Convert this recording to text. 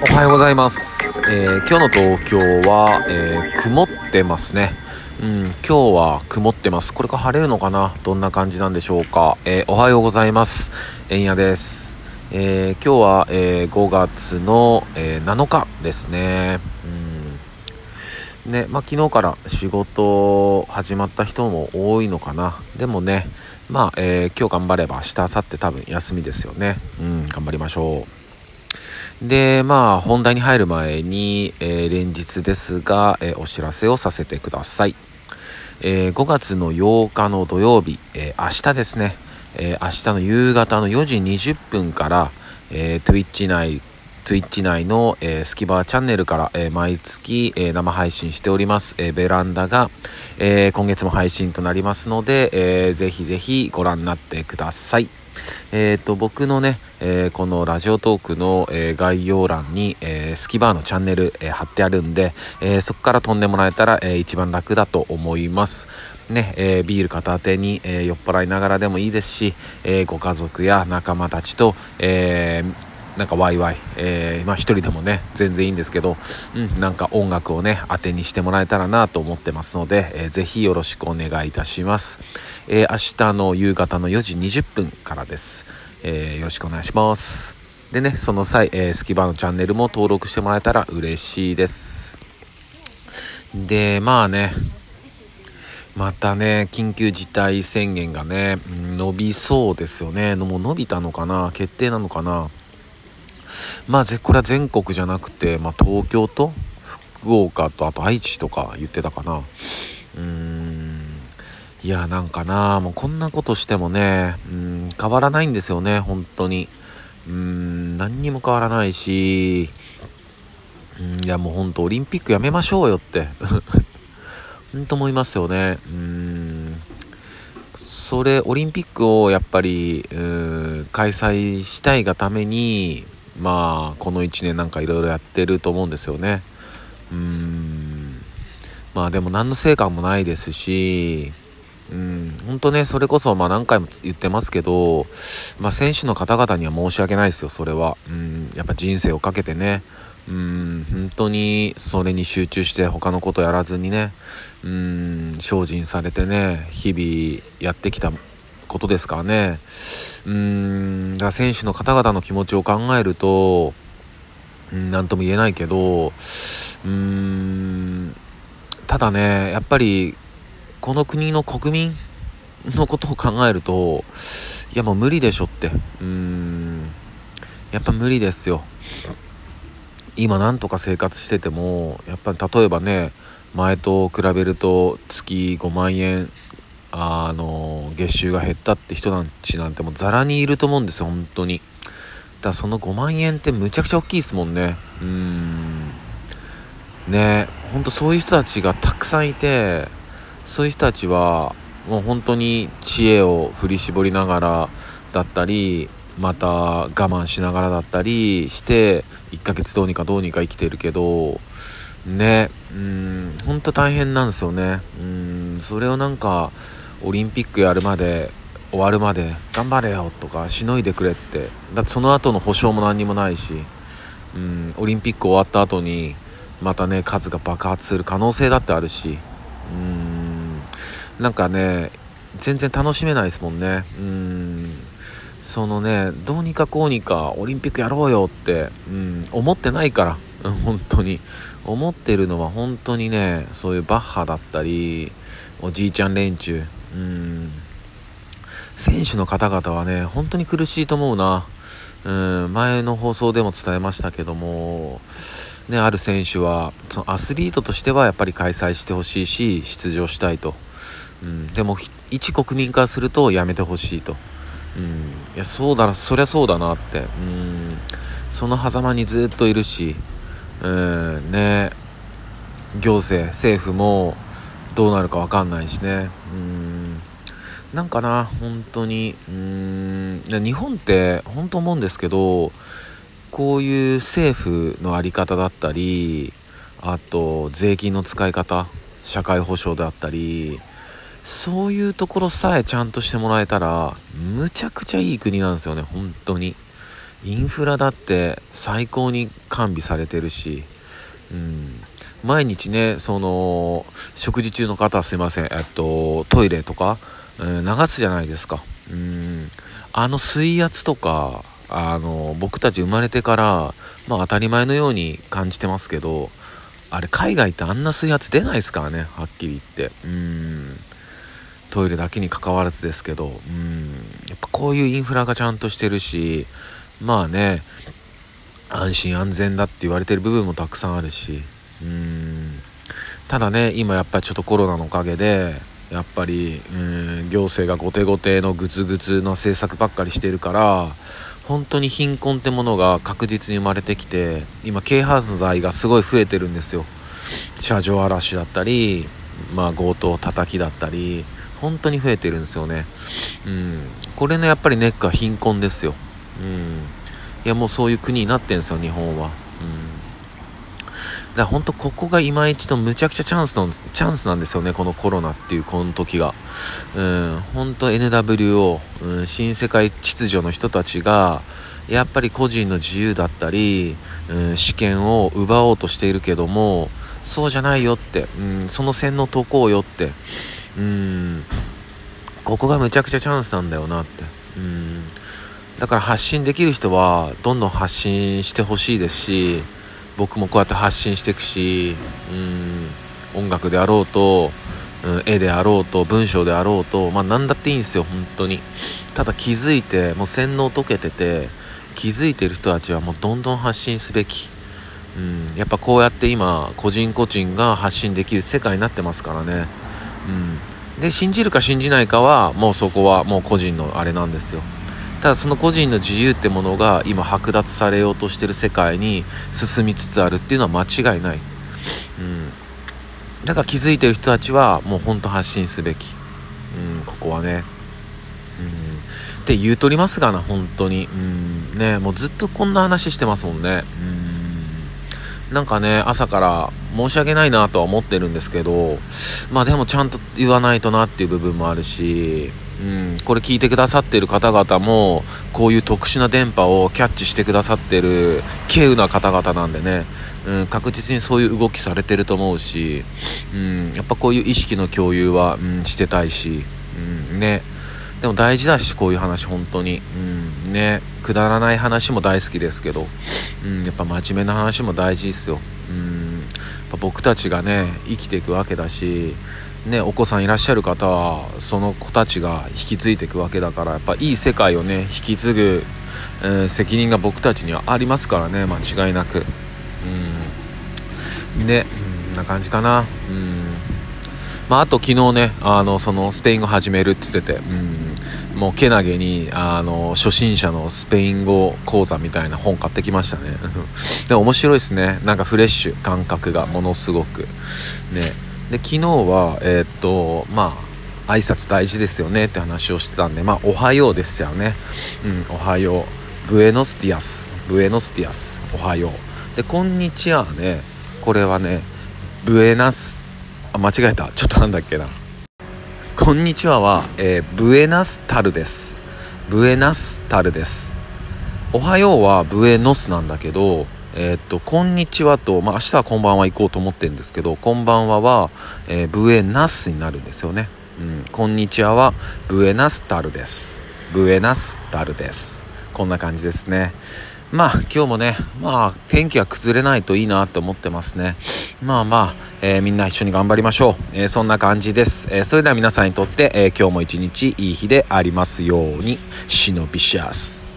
おはようございます、えー今日の東京は、えー曇ってますね。うん今日は曇ってます。これから晴れるのかな？どんな感じなんでしょうか、えーおはようございます。えんやです、えー今日は、えー5月の、えー7日ですね。うん。ねまあ、昨日から仕事始まった人も多いのかな。でもねまあ、えー今日頑張れば明日明後日多分休みですよね。うん頑張りましょう。で、まあ、本題に入る前に、えー連日ですが、えーお知らせをさせてください。えー5月の8日の土曜日、えー明日ですね、えー明日の夕方の4時20分から、えー Twitch 内、Twitch 内の、えースキバーチャンネルから、えー毎月、えー生配信しております、えーベランダが、えー今月も配信となりますので、えーぜひぜひご覧になってください。えー、と僕のね、えーこのラジオトークの、えー概要欄に、えースキバーのチャンネル、えー貼ってあるんで、えーそこから飛んでもらえたら、えー一番楽だと思います。ね、えービール片手に、えー酔っ払いながらでもいいですし、えーご家族や仲間たちと、えーなんかワイワイ、えーまあ一人でもね、全然いいんですけど、うん、なんか音楽をね、当てにしてもらえたらなと思ってますので、えーぜひよろしくお願いいたします。えー明日の夕方の4時20分からです。えーよろしくお願いします。でね、その際、えースキバのチャンネルも登録してもらえたら嬉しいです。で、まあね、またね、緊急事態宣言がね、伸びそうですよね。もう伸びたのかな？決定なのかな？まあ、ぜこれは全国じゃなくて、まあ、東京と福岡とあと愛知とか言ってたかな。うーん。いや、なんかな、もうこんなことしてもね、うん、変わらないんですよね、本当に。うーん、何にも変わらないし、うん、いや、もう本当オリンピックやめましょうよって。本当思いますよね。うん。それ、オリンピックをやっぱり、開催したいがために、まあ、この1年なんかいろいろやってると思うんですよね。うん。まあでも何の成果もないですし、うん、本当ね、それこそ、まあ何回も言ってますけど、まあ選手の方々には申し訳ないですよ、それは。うん、やっぱ人生をかけてね、うん、本当にそれに集中して他のことやらずにね、うん、精進されてね、日々やってきたことですからね。うーん、だ選手の方々の気持ちを考えると、うん、なんとも言えないけど、うーん、ただね、やっぱり、この国の国民のことを考えると、いやもう無理でしょって。うーん。やっぱ無理ですよ。今なんとか生活してても、やっぱり例えばね、前と比べると月5万円、あの、月収が減ったって人なんちなんてもうザラにいると思うんですよ、本当に。だその5万円ってむちゃくちゃ大きいですもんね。うん。ねほんとそういう人たちがたくさんいて、そういう人たちはもう本当に知恵を振り絞りながらだったりまた我慢しながらだったりして1ヶ月どうにかどうにか生きてるけどねうん本当大変なんですよねうんそれをなんかオリンピックやるまで終わるまで頑張れよとかしのいでくれって。だってその後の保証も何にもないし。うんオリンピック終わった後にまたね数が爆発する可能性だってあるし。うんなんかね全然楽しめないですもんね。うんそのねどうにかこうにかオリンピックやろうよって、うん、思ってないから、本当に。思ってるのは本当にねそういうバッハだったりおじいちゃん連中。うん。選手の方々はね本当に苦しいと思うな。うん前の放送でも伝えましたけどもね、ある選手はそのアスリートとしてはやっぱり開催してほしいし出場したいと、うん、でも一国民からするとやめてほしいと、うん、いやそうだなそりゃそうだなって、うん、その狭間にずっといるし、うん、ね行政政府もどうなるか分かんないしね、うん、なんかな本当に。うん。日本って本当思うんですけどこういう政府の在り方だったりあと税金の使い方社会保障であったりそういうところさえちゃんとしてもらえたらむちゃくちゃいい国なんですよね本当に。インフラだって最高に完備されてるし、うん、毎日ねその食事中の方はすいません、えっと、トイレとか、流すじゃないですか、うん、あの水圧とかあの僕たち生まれてから、まあ、当たり前のように感じてますけどあれ海外ってあんな水圧出ないですからねはっきり言って。うん。トイレだけにかかわらずですけどうん。やっぱこういうインフラがちゃんとしてるしまあね安心安全だって言われてる部分もたくさんあるし。うん。ただね今やっぱりちょっとコロナのおかげでやっぱりうん行政が後手後手のグツグツの政策ばっかりしてるから本当に貧困ってものが確実に生まれてきて今軽犯罪がすごい増えてるんですよ。車上荒らしだったり、まあ、強盗叩きだったり本当に増えてるんですよね。うん。これのやっぱりネックは貧困ですよ。うん。いやもうそういう国になってるんですよ日本は。だから本当ここが今一度むちゃくちゃチャンスのチャンスなんですよねこのコロナっていうこの時が。うん本当 NWO、うん、新世界秩序の人たちがやっぱり個人の自由だったり、うん、試験を奪おうとしているけどもそうじゃないよって、うん、その線の解こうよってうんここがむちゃくちゃチャンスなんだよなって。うんだから発信できる人はどんどん発信してほしいですし僕もこうやって発信していくしうん音楽であろうと、うん、絵であろうと文章であろうとまあ何だっていいんですよ本当に。ただ気づいてもう洗脳解けてて気づいてる人たちはもうどんどん発信すべき。うん、やっぱこうやって今個人個人が発信できる世界になってますからね、うん、で信じるか信じないかはもうそこはもう個人のあれなんですよ。ただその個人の自由ってものが今剥奪されようとしてる世界に進みつつあるっていうのは間違いない、うん、だから気づいてる人たちはもうほんと発信すべき、うん、ここはね、うん、って言うとりますがな本当に、うん、ねもうずっとこんな話してますもんね、うん、なんかね朝から申し訳ないなとは思ってるんですけどまあでもちゃんと言わないとなっていう部分もあるしうん、これ聞いてくださってる方々もこういう特殊な電波をキャッチしてくださってる稀有な方々なんでね、うん、確実にそういう動きされてると思うし、うん、やっぱこういう意識の共有は、うん、してたいし、うん、ね。でも大事だしこういう話本当に、うん、ね。くだらない話も大好きですけど、うん、やっぱ真面目な話も大事ですよ、うん、やっぱ僕たちがね生きていくわけだしね、お子さんいらっしゃる方はその子たちが引き継いでいくわけだからやっぱいい世界をね引き継ぐ、えー、責任が僕たちにはありますからね間違いなく。うん。ねんな感じかな。うん。まあ、あと昨日ねあのそのスペイン語始めるって言っててうん。もうけなげにあの初心者のスペイン語講座みたいな本買ってきましたね。で面白いですね。なんかフレッシュ感覚がものすごく。ね。で昨日はえー、っとまあ挨拶大事ですよねって話をしてたんでまあおはようですよね。うんおはよう。 Buenos días。Buenos días。おはよう。でこんにちはね。これはね buenas。あ間違えた。ちょっとなんだっけな。こんにちはは、えー、 buenas tardes。ブエナスタルです。おはようはブエノスなんだけどえー、っと、こんにちはと、まあ、明日はこんばんは行こうと思ってるんですけど、こんばんはは、えー、ブエナスになるんですよね。うん、こんにちはは、ブエナスタルです。ブエナスタルです。こんな感じですね。まあ、今日もね、まあ、天気が崩れないといいなと思ってますね。まあまあ、えー、みんな一緒に頑張りましょう。えー、そんな感じです。えー、それでは皆さんにとって、え今日も一日いい日でありますように、シノビシャス。